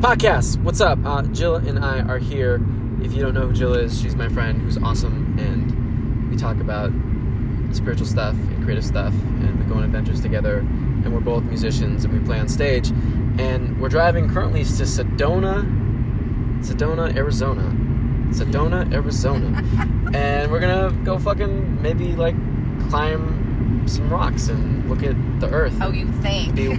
podcast. What's up? Uh, Jill and I are here. If you don't know who Jill is, she's my friend who's awesome, and we talk about spiritual stuff and creative stuff, and we go on adventures together. And we're both musicians, and we play on stage. And we're driving currently to Sedona, Sedona, Arizona, Sedona, Arizona, and we're gonna go fucking maybe like climb some rocks and look at the earth. Oh, you think? Be, be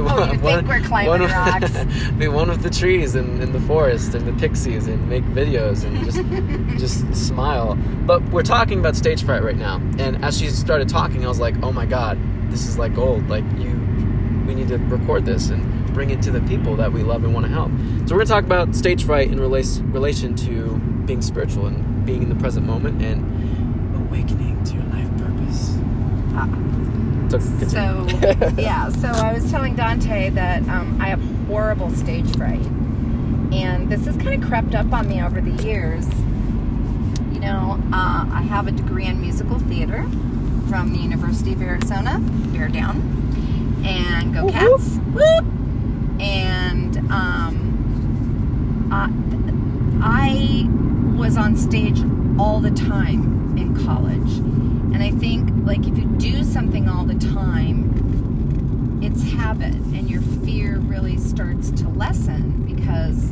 oh, one, you one- think we're climbing one of, rocks? be one of the trees in, in the forest and the pixies and make videos and just just smile. But we're talking about stage fright right now. And as she started talking, I was like, oh my god, this is like gold. Like you, we need to record this and bring it to the people that we love and want to help. So we're gonna talk about stage fright in relation to being spiritual and being in the present moment and awakening to your life purpose. So. So, yeah, so I was telling Dante that um, I have horrible stage fright. And this has kind of crept up on me over the years. You know, uh, I have a degree in musical theater from the University of Arizona, Bear Down. And go Cats. Whoop! And um, I, I was on stage all the time in college. And I think, like, if you do something all the time, it's habit, and your fear really starts to lessen because,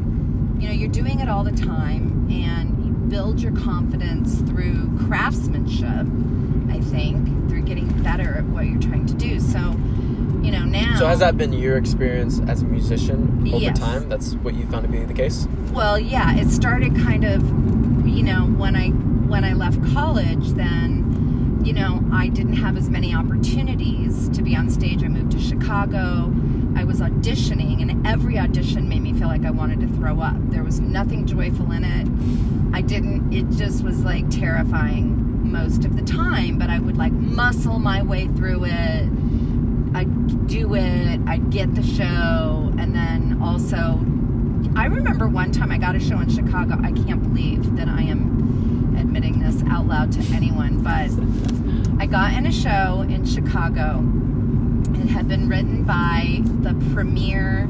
you know, you're doing it all the time, and you build your confidence through craftsmanship, I think, through getting better at what you're trying to do. So, you know, now. So has that been your experience as a musician over Yes. time? That's what you found to be the case. Well, yeah, it started kind of, you know, when I when I left college. Then, you know, I didn't have as many opportunities to be on stage. I moved to Chicago. I was auditioning, and every audition made me feel like I wanted to throw up. There was nothing joyful in it. I didn't. It just was like terrifying most of the time. But I would like muscle my way through it. I'd do it. I'd get the show, and then also I remember one time I got a show in Chicago. I can't believe that I am admitting this out loud to anyone, but I got in a show in Chicago. It had been written by the premier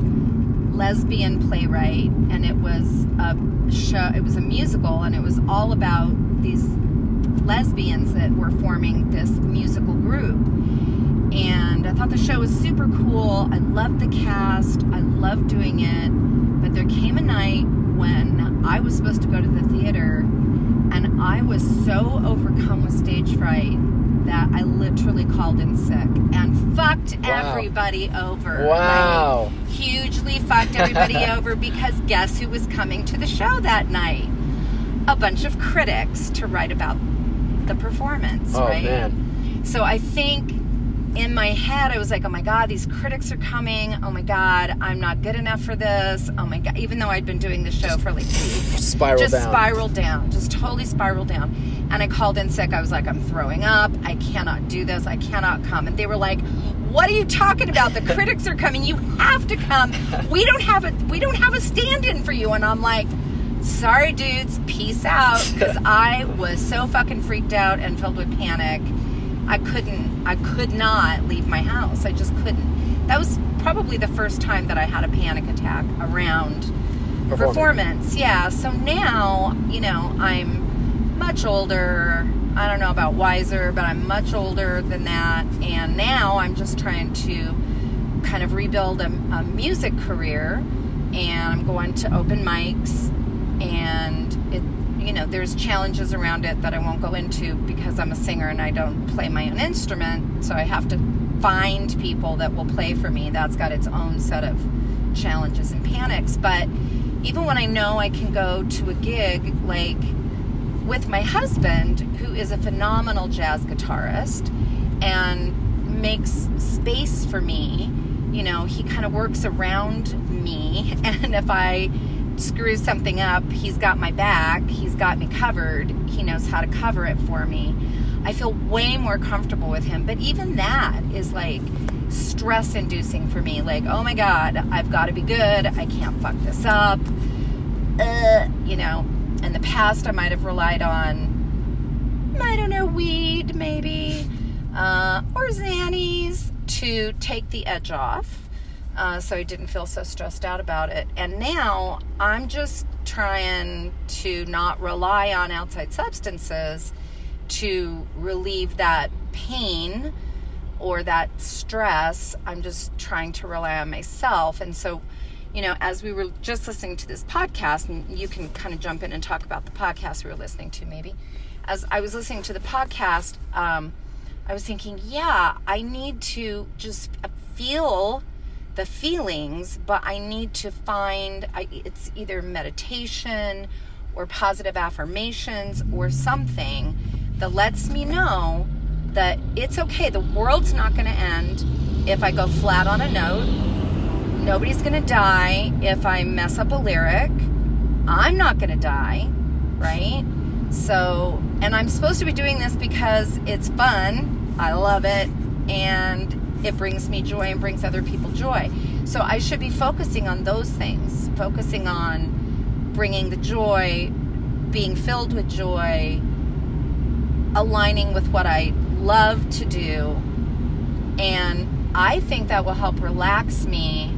lesbian playwright, and it was a show. It was a musical, and it was all about these lesbians that were forming this musical group and I thought the show was super cool. I loved the cast. I loved doing it. But there came a night when I was supposed to go to the theater and I was so overcome with stage fright that I literally called in sick and fucked Wow. everybody over. Wow. Like, hugely fucked everybody over because guess who was coming to the show that night? A bunch of critics to write about the performance, Oh right? man. So I think in my head, I was like, oh my God, these critics are coming. Oh my God, I'm not good enough for this. Oh my God, even though I'd been doing the show for like two weeks. Spiral just down. spiraled down, just totally spiraled down. And I called in sick. I was like, I'm throwing up. I cannot do this. I cannot come. And they were like, what are you talking about? The critics are coming. You have to come. We don't have a we don't have a stand-in for you. And I'm like, sorry, dudes, peace out. Because I was so fucking freaked out and filled with panic. I couldn't, I could not leave my house. I just couldn't. That was probably the first time that I had a panic attack around Performing. performance. Yeah. So now, you know, I'm much older. I don't know about wiser, but I'm much older than that. And now I'm just trying to kind of rebuild a, a music career. And I'm going to open mics. And it, you know, there's challenges around it that I won't go into because I'm a singer and I don't play my own instrument. So I have to find people that will play for me. That's got its own set of challenges and panics. But even when I know I can go to a gig, like with my husband, who is a phenomenal jazz guitarist and makes space for me, you know, he kind of works around me. And if I screw something up, he's got my back, he's got me covered, he knows how to cover it for me. I feel way more comfortable with him. But even that is like stress inducing for me. Like, oh my God, I've got to be good. I can't fuck this up. Uh, you know, in the past, I might have relied on, I don't know, weed maybe, uh, or Xannies to take the edge off. Uh, so I didn't feel so stressed out about it. And now I'm just trying to not rely on outside substances to relieve that pain or that stress. I'm just trying to rely on myself. And so, you know, as we were just listening to this podcast, and you can kind of jump in and talk about the podcast we were listening to, maybe. As I was listening to the podcast, um, I was thinking, yeah, I need to just feel the feelings, but I need to find I, it's either meditation or positive affirmations or something that lets me know that it's okay. The world's not going to end if I go flat on a note. Nobody's going to die if I mess up a lyric. I'm not going to die, right? So, and I'm supposed to be doing this because it's fun. I love it. And it brings me joy and brings other people joy. So I should be focusing on those things, focusing on bringing the joy, being filled with joy, aligning with what I love to do. And I think that will help relax me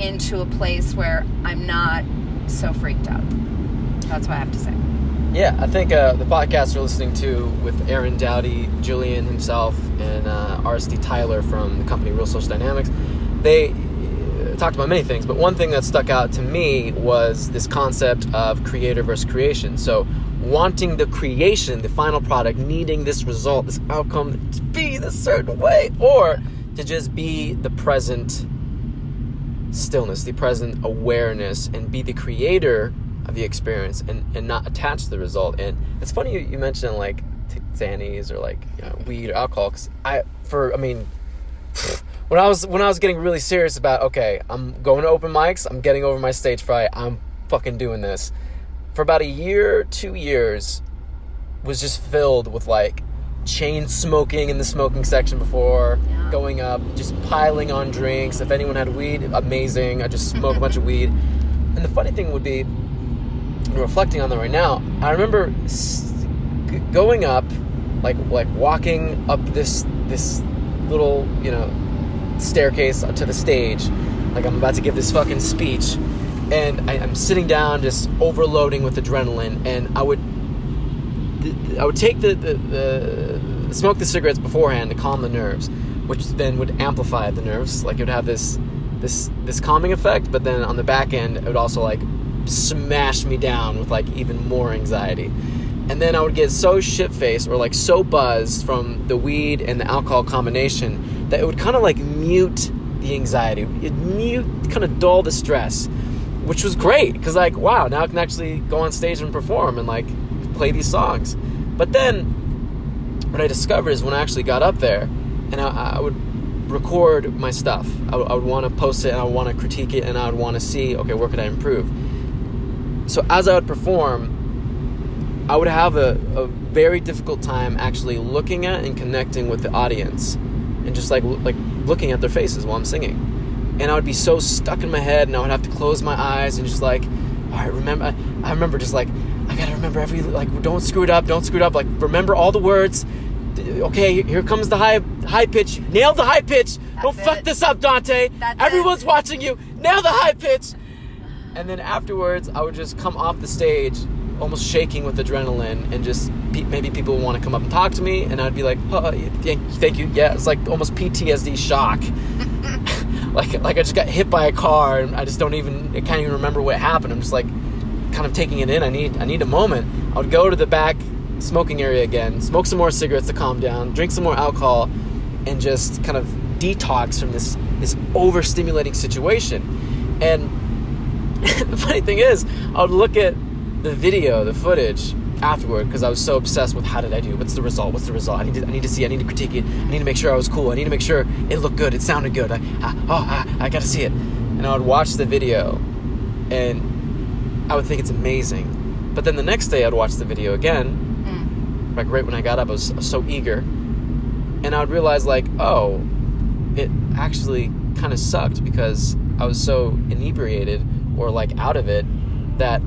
into a place where I'm not so freaked out. That's what I have to say. Yeah, I think uh, the podcast we're listening to with Aaron Doughty, Julien Himself, and uh, RSD Tyler from the company Real Social Dynamics, they uh, talked about many things, but one thing that stuck out to me was this concept of creator versus creation. So, wanting the creation, the final product, needing this result, this outcome to be this certain way, or to just be the present stillness, the present awareness, and be the creator of the experience and, and not attach to the result. And it's funny you, you mentioned like t- Xannies or like you know, weed or alcohol. Cause I, for, I mean, when I was, when I was getting really serious about, okay, I'm going to open mics, I'm getting over my stage fright, I'm fucking doing this. For about a year, two years, was just filled with like chain smoking in the smoking section before yeah. going up, just piling on drinks. If anyone had weed, amazing. I just smoke a bunch of weed. And the funny thing would be, reflecting on that right now, I remember going up, like like walking up this this little you know staircase to the stage, like I'm about to give this fucking speech, and I, am sitting down just overloading with adrenaline, and I would I would take the, the, the smoke the cigarettes beforehand to calm the nerves, which then would amplify the nerves, like it would have this this this calming effect, but then on the back end it would also like smash me down with like even more anxiety. And then I would get so shit faced or like so buzzed from the weed and the alcohol combination that it would kind of like mute the anxiety. It mute, kind of dull the stress, which was great because like wow, now I can actually go on stage and perform and like play these songs. But then what I discovered is when I actually got up there and I, I would record my stuff. I, I would want to post it and I would want to critique it and I would want to see, okay, where could I improve? So as I would perform, I would have a, a very difficult time actually looking at and connecting with the audience and just like like looking at their faces while I'm singing. And I would be so stuck in my head and I would have to close my eyes and just like all right, remember I remember just like I got to remember every like don't screw it up, don't screw it up, like remember all the words. Okay, here comes the high high pitch. Nail the high pitch. That's don't it. fuck this up, Dante. That's Everyone's it. watching you. Nail the high pitch. And then afterwards, I would just come off the stage almost shaking with adrenaline and just pe- maybe people would want to come up and talk to me and I'd be like, oh, thank you. Yeah, it's like almost PTSD shock. like like I just got hit by a car and I just don't even I can't even remember what happened. I'm just like kind of taking it in. I need I need a moment. I would go to the back smoking area again, smoke some more cigarettes to calm down, drink some more alcohol and just kind of detox from this this overstimulating situation. And the funny thing is, I would look at the video, the footage afterward because I was so obsessed with how did I do? What's the result? What's the result? I need to, I need to see. I need to critique it. I need to make sure I was cool. I need to make sure it looked good. It sounded good. I, I oh, I, I got to see it. And I would watch the video, and I would think it's amazing. But then the next day, I'd watch the video again. Mm. Like right when I got up, I was, so eager, and I would realize like, oh, it actually kind of sucked because I was so inebriated or like out of it that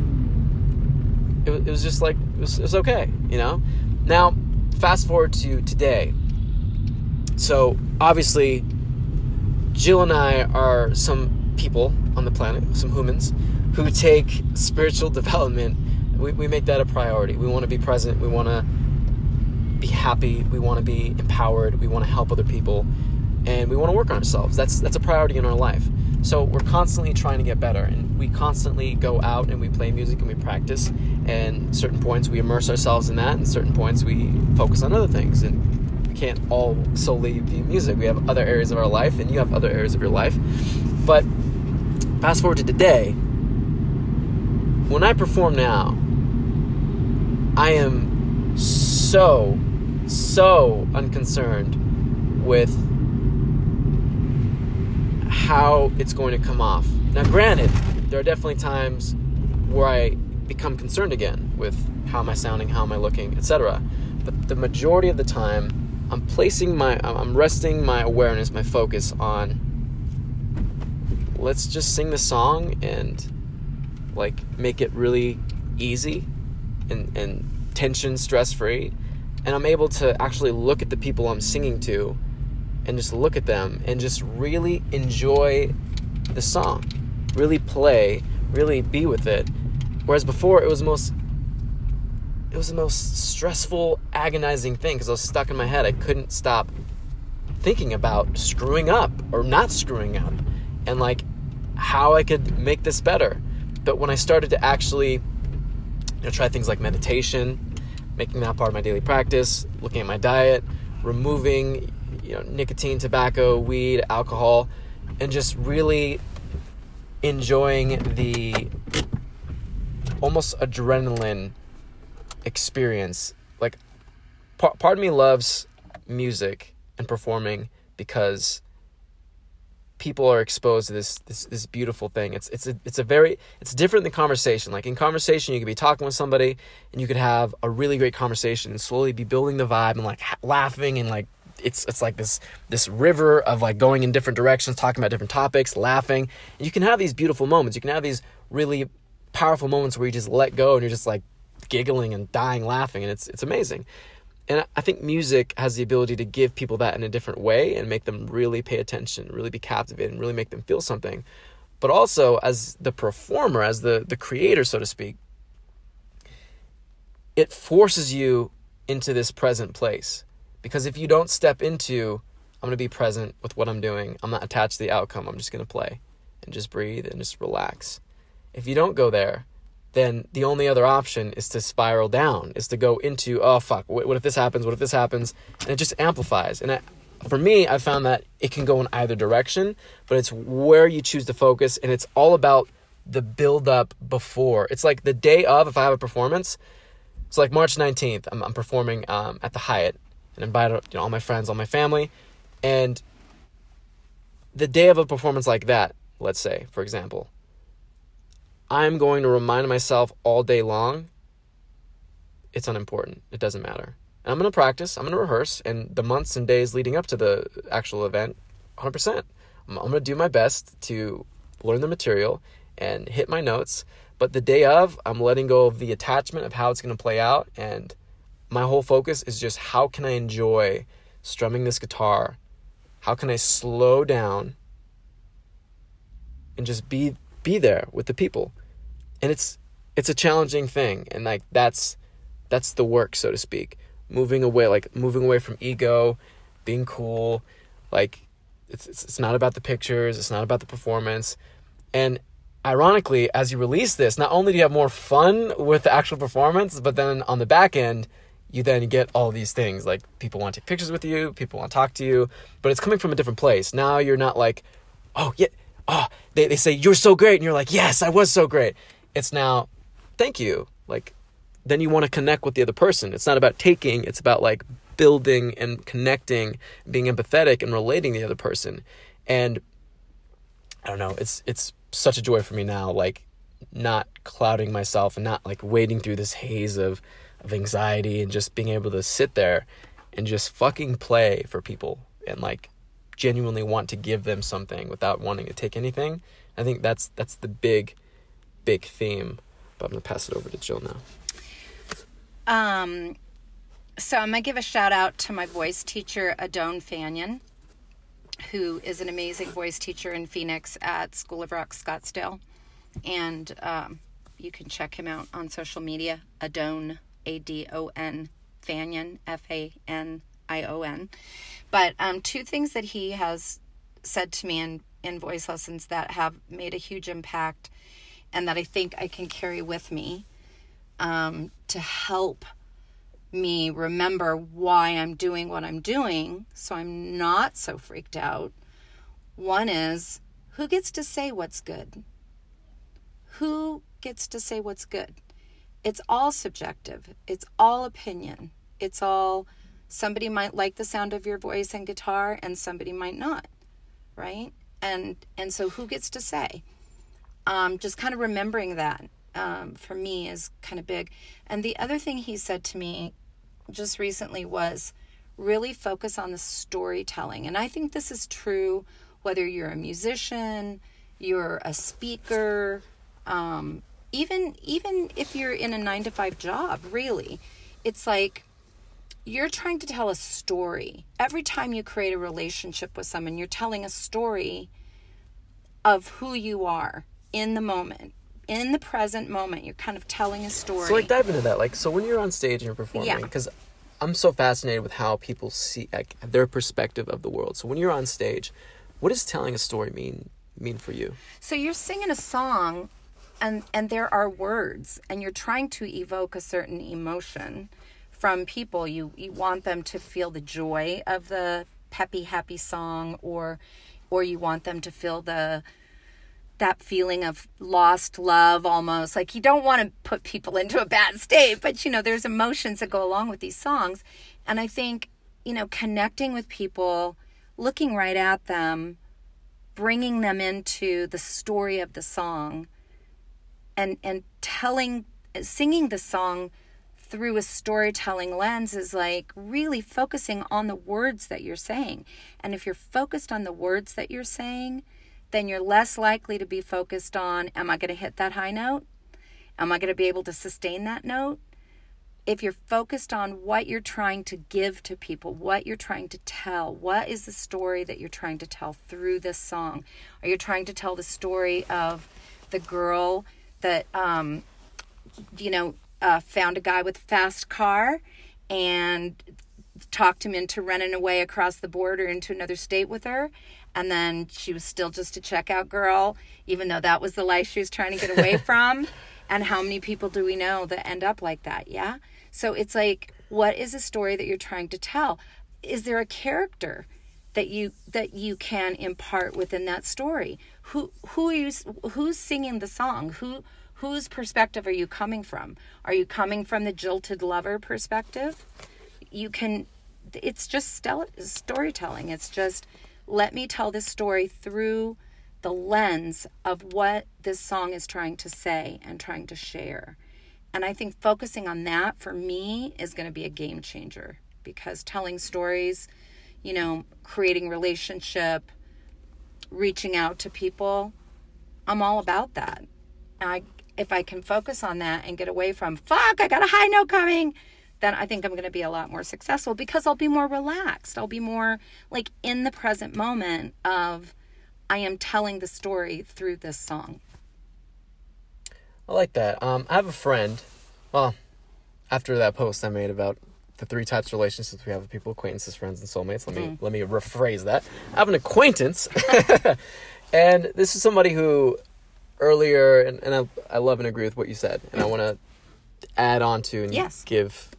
it, it was just like it was, it was okay you know now fast forward to today so obviously Jill and I are some people on the planet, some humans, who take spiritual development. We, we make that a priority. We want to be present. We want to be happy. We want to be empowered. We want to help other people, and we want to work on ourselves. That's that's a priority in our life. So we're constantly trying to get better, and we constantly go out and we play music and we practice. And certain points we immerse ourselves in that, and certain points we focus on other things. And we can't all solely be music. We have other areas of our life, and you have other areas of your life. But fast forward to today, when I perform now, I am so, so unconcerned with how it's going to come off. Now, granted, there are definitely times where I become concerned again with how am I sounding, how am I looking, etc. But the majority of the time, I'm placing my, I'm resting my awareness, my focus on let's just sing the song and like make it really easy and, and tension stress free. And I'm able to actually look at the people I'm singing to and just look at them and just really enjoy the song, really play, really be with it. Whereas before it was the most it was the most stressful, agonizing thing because I was stuck in my head. I couldn't stop thinking about screwing up or not screwing up and like how I could make this better. But when I started to actually you know, try things like meditation, making that part of my daily practice, looking at my diet, removing you know nicotine, tobacco, weed, alcohol, and just really enjoying the almost adrenaline experience. Like, part, part of me loves music and performing because people are exposed to this this this beautiful thing. It's it's a it's a very it's different than conversation. Like in conversation, you could be talking with somebody and you could have a really great conversation and slowly be building the vibe and like ha- laughing and like it's it's like this this river of like going in different directions, talking about different topics, laughing. And you can have these beautiful moments. You can have these really powerful moments where you just let go and you're just like giggling and dying laughing and it's it's amazing. And I think music has the ability to give people that in a different way and make them really pay attention, really be captivated, and really make them feel something. But also as the performer, as the the creator, so to speak, it forces you into this present place because if you don't step into, I'm going to be present with what I'm doing, I'm not attached to the outcome, I'm just going to play and just breathe and just relax. If you don't go there, then the only other option is to spiral down, is to go into, oh fuck, what, if this happens? What if this happens? And it just amplifies. And I, for me, I found that it can go in either direction, but it's where you choose to focus, and it's all about the build up before. It's like the day of, if I have a performance, it's like March 19th, I'm, I'm performing um, at the Hyatt and invite you know, all my friends, all my family. And the day of a performance like that, let's say, for example, I'm going to remind myself all day long it's unimportant. It doesn't matter. And I'm going to practice, I'm going to rehearse, and the months and days leading up to the actual event, 100%. I'm, I'm going to do my best to learn the material and hit my notes. But the day of, I'm letting go of the attachment of how it's going to play out and my whole focus is just how can I enjoy strumming this guitar? How can I slow down and just be be there with the people? And it's it's a challenging thing and like that's that's the work so to speak. Moving away like moving away from ego, being cool, like it's it's, it's not about the pictures, it's not about the performance. And ironically, as you release this, not only do you have more fun with the actual performance, but then on the back end, you then get all these things like people want to take pictures with you, people want to talk to you, but it's coming from a different place. Now you're not like, oh, yeah, oh, they, they say, you're so great. And you're like, yes, I was so great. It's now, thank you. Like, then you want to connect with the other person. It's not about taking, it's about like building and connecting, being empathetic and relating to the other person. And I don't know, it's, it's such a joy for me now, like, not clouding myself and not like wading through this haze of, of anxiety and just being able to sit there and just fucking play for people and like genuinely want to give them something without wanting to take anything. I think that's that's the big big theme. But I'm to pass it over to Jill now. Um so I'm to give a shout out to my voice teacher Adon Fanion who is an amazing voice teacher in Phoenix at School of Rock Scottsdale. And um, you can check him out on social media. Adon, A D O N, Fanion, F A N I O N. But um, two things that he has said to me in, in voice lessons that have made a huge impact and that I think I can carry with me um, to help me remember why I'm doing what I'm doing so I'm not so freaked out. One is who gets to say what's good? Who gets to say what's good? It's all subjective, it's all opinion, it's all somebody might like the sound of your voice and guitar and somebody might not, right? And and so who gets to say? Um, just kind of remembering that um, for me is kind of big. And the other thing he said to me just recently was really focus on the storytelling. And I think this is true whether you're a musician, you're a speaker, um, even even if you're in a nine to five job. Really, it's like you're trying to tell a story. Every time you create a relationship with someone, you're telling a story of who you are in the moment in the present moment. You're kind of telling a story. So like dive into that. Like so when you're on stage and you're performing, Yeah. because I'm so fascinated with how people see like their perspective of the world. So when you're on stage, what does telling a story mean mean for you? So you're singing a song and and there are words and you're trying to evoke a certain emotion from people. You you want them to feel the joy of the peppy happy song or or you want them to feel the that feeling of lost love almost like you don't want to put people into a bad state but you know there's emotions that go along with these songs and i think you know connecting with people looking right at them bringing them into the story of the song and and telling singing the song through a storytelling lens is like really focusing on the words that you're saying. And if you're focused on the words that you're saying then you're less likely to be focused on am i going to hit that high note? Am i going to be able to sustain that note? If you're focused on what you're trying to give to people, what you're trying to tell, what is the story that you're trying to tell through this song? Are you trying to tell the story of the girl that, um, you know, uh, found a guy with a fast car and talked him into running away across the border into another state with her? And then she was still just a checkout girl, even though that was the life she was trying to get away from. And how many people do we know that end up like that? Yeah. So it's like, what is a story that you're trying to tell? Is there a character that you that you can impart within that story? Who who are you, who's singing the song? Who whose perspective are you coming from? Are you coming from the jilted lover perspective? You can. It's just stel- storytelling. It's just let me tell this story through the lens of what this song is trying to say and trying to share. And I think focusing on that for me is going to be a game changer because telling stories, you know, creating relationship, reaching out to people, I'm all about that. I if I can focus on that and get away from fuck, I got a high note coming, then I think I'm going to be a lot more successful because I'll be more relaxed. I'll be more like in the present moment of I am telling the story through this song. I like that. Um, I have a friend. Well, after that post I made about the three types of relationships we have with people: acquaintances, friends, and soulmates. Let me mm. let me rephrase that. I have an acquaintance, and this is somebody who earlier, and, and I, I love and agree with what you said, and I want to add on to and Yes. give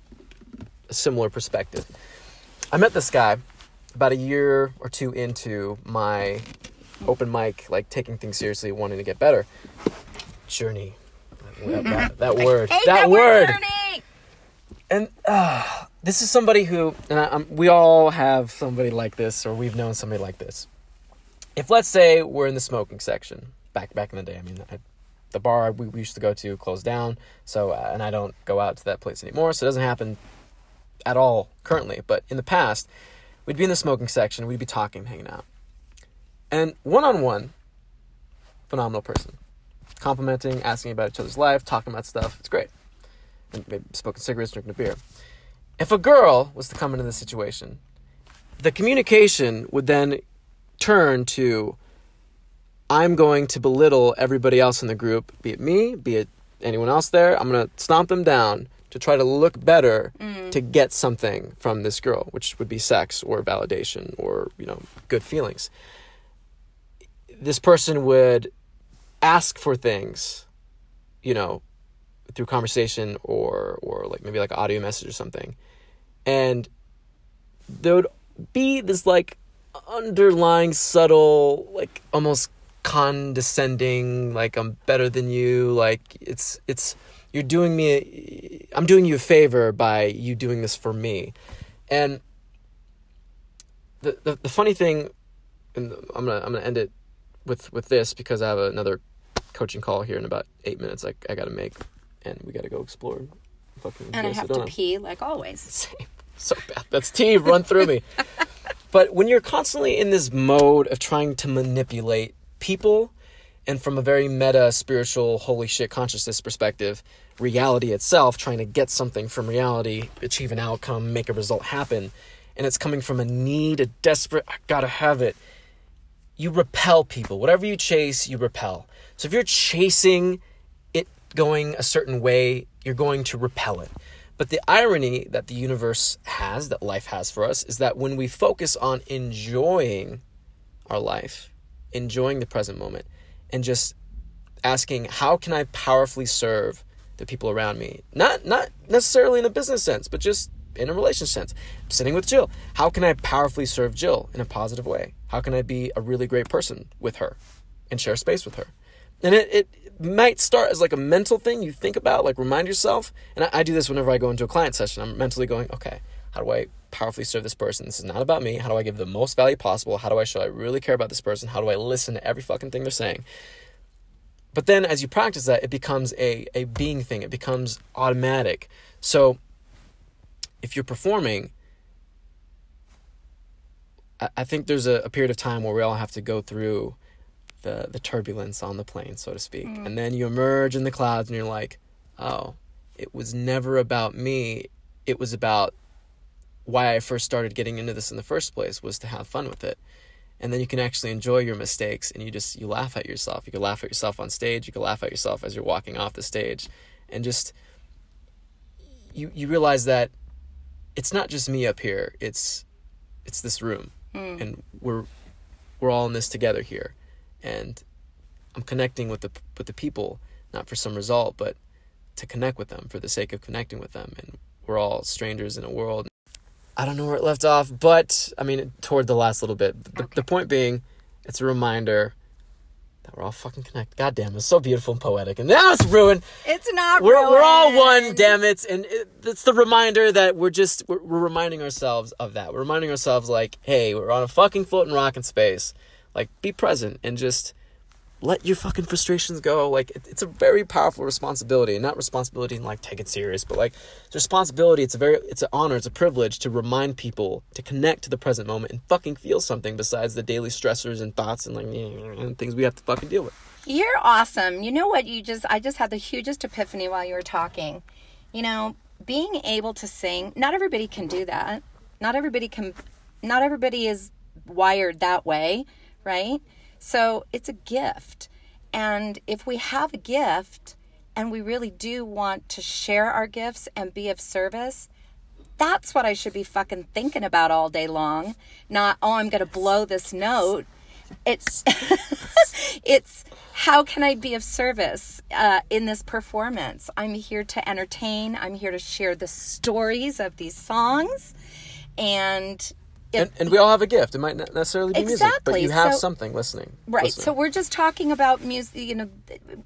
a similar perspective. I met this guy about a year or two into my open mic, like taking things seriously, wanting to get better. Journey. That, mm-hmm. that- that word. Hate that, word. Ernie! And uh, this is somebody who, and I, we all have somebody like this, or we've known somebody like this. If let's say we're in the smoking section, back back in the day, I mean, I, the bar we, we used to go to closed down, so uh, and I don't go out to that place anymore, so it doesn't happen at all currently. But in the past, we'd be in the smoking section, we'd be talking, hanging out, and one on one, phenomenal person, complimenting, asking about each other's life, talking about stuff. It's great maybe smoking cigarettes, drinking a beer. If a girl was to come into this situation, the communication would then turn to I'm going to belittle everybody else in the group, be it me, be it anyone else there. I'm going to stomp them down to try to look better mm. to get something from this girl, which would be sex or validation or, you know, good feelings. This person would ask for things, you know, through conversation or or like maybe like audio message or something. And there would be this like underlying subtle like almost condescending like i'm better than you like it's it's you're doing me a, i'm doing you a favor by you doing this for me and the the, the funny thing and i'm gonna i'm gonna end it with with this because i have another coaching call here in about eight minutes like i gotta make and we gotta go explore fucking And I have to pee like always. Same. So bad. That's tea run through me. but when you're constantly in this mode of trying to manipulate people, and from a very meta spiritual holy shit consciousness perspective, reality itself, trying to get something from reality, achieve an outcome, make a result happen, and it's coming from a need, a desperate, I gotta have it. You repel people. Whatever you chase, you repel. So if you're chasing going a certain way, you're going to repel it. But the irony that the universe has, that life has for us, is that when we focus on enjoying our life, enjoying the present moment, and just asking, how can I powerfully serve the people around me? Not not necessarily in a business sense, but just in a relationship sense. sitting with Jill. How can I powerfully serve Jill in a positive way? How can I be a really great person with her and share space with her? And it, it might start as like a mental thing you think about, like remind yourself. And I, I do this whenever I go into a client session. I'm mentally going, okay, how do I powerfully serve this person? This is not about me. How do I give the most value possible? How do I show I really care about this person? How do I listen to every fucking thing they're saying? But then as you practice that, it becomes a, a being thing. It becomes automatic. So if you're performing, I, I think there's a, a period of time where we all have to go through the the turbulence on the plane, so to speak. Mm. And then you emerge in the clouds and you're like, oh, it was never about me. It was about why I first started getting into this in the first place was to have fun with it. And then you can actually enjoy your mistakes and you just you laugh at yourself. You can laugh at yourself on stage, you can laugh at yourself as you're walking off the stage and just you you realize that it's not just me up here. It's it's this room. Mm. And we're we're all in this together here and I'm connecting with the with the people not for some result but to connect with them for the sake of connecting with them. And we're all strangers in a world. I don't know where it left off but I mean toward the last little bit the, the point being it's a reminder that we're all fucking connected. God damn it's so beautiful and poetic and now it's ruined. It's not we're, we're all one damn it and it, it's the reminder that we're just we're, we're reminding ourselves of that. We're reminding ourselves like hey we're on a fucking floating rock in space like be present and just let your fucking frustrations go like it, it's a very powerful responsibility and not responsibility and like take it serious but like it's responsibility it's a very it's an honor it's a privilege to remind people to connect to the present moment and fucking feel something besides the daily stressors and thoughts and like and things we have to fucking deal with You're awesome. You know what? You just, I just had the hugest epiphany while you were talking. You know, being able to sing, not everybody can do that. Not everybody can, not everybody is wired that way, right? So it's a gift. And if we have a gift and we really do want to share our gifts and be of service, that's what I should be fucking thinking about all day long. Not, oh, I'm going to blow this note. It's it's how can I be of service uh, in this performance? I'm here to entertain. I'm here to share the stories of these songs, and it, and, and we all have a gift it might not necessarily be music but you have So- something listening Right. listening. So we're just talking about music, you know,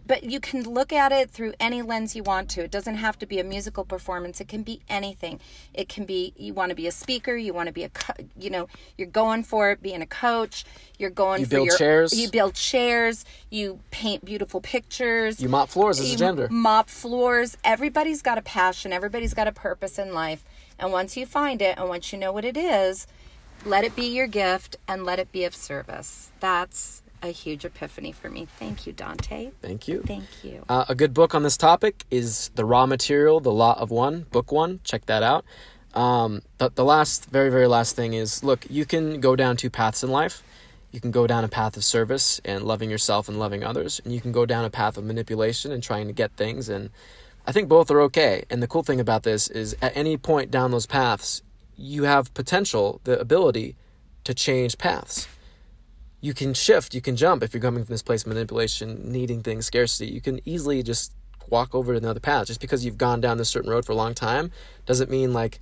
but you can look at it through any lens you want to. It doesn't have to be a musical performance. It can be anything. It can be you want to be a speaker, you want to be a, co- you know, you're going for it, being a coach. You're going You for build your chairs. You build chairs. You paint beautiful pictures. You mop floors as a gender. Mop floors. Everybody's got a passion. Everybody's got a purpose in life. And once you find it, and once you know what it is, let it be your gift and let it be of service. That's a huge epiphany for me. Thank you, Dante. Thank you. Thank you. Uh, a good book on this topic is The Ra Material, The Law of One, Book One. Check that out. Um, the, the last, very, very last thing is look, you can go down two paths in life. You can go down a path of service and loving yourself and loving others, and you can go down a path of manipulation and trying to get things. And I think both are okay. And the cool thing about this is at any point down those paths, you have potential, the ability to change paths. You can shift, you can jump if you're coming from this place of manipulation, needing things, scarcity. You can easily just walk over to another path. Just because you've gone down this certain road for a long time doesn't mean like,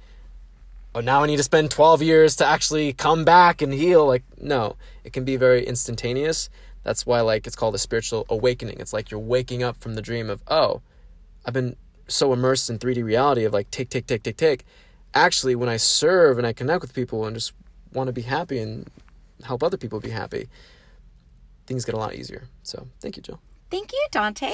oh, now I need to spend 12 years to actually come back and heal. Like, no, it can be very instantaneous. That's why, like, it's called a spiritual awakening. It's like you're waking up from the dream of, oh, I've been so immersed in 3D reality of like, tick, tick, tick, tick, tick. Actually, when I serve and I connect with people and just want to be happy and help other people be happy, things get a lot easier. So, thank you, Jill. Thank you, Dante.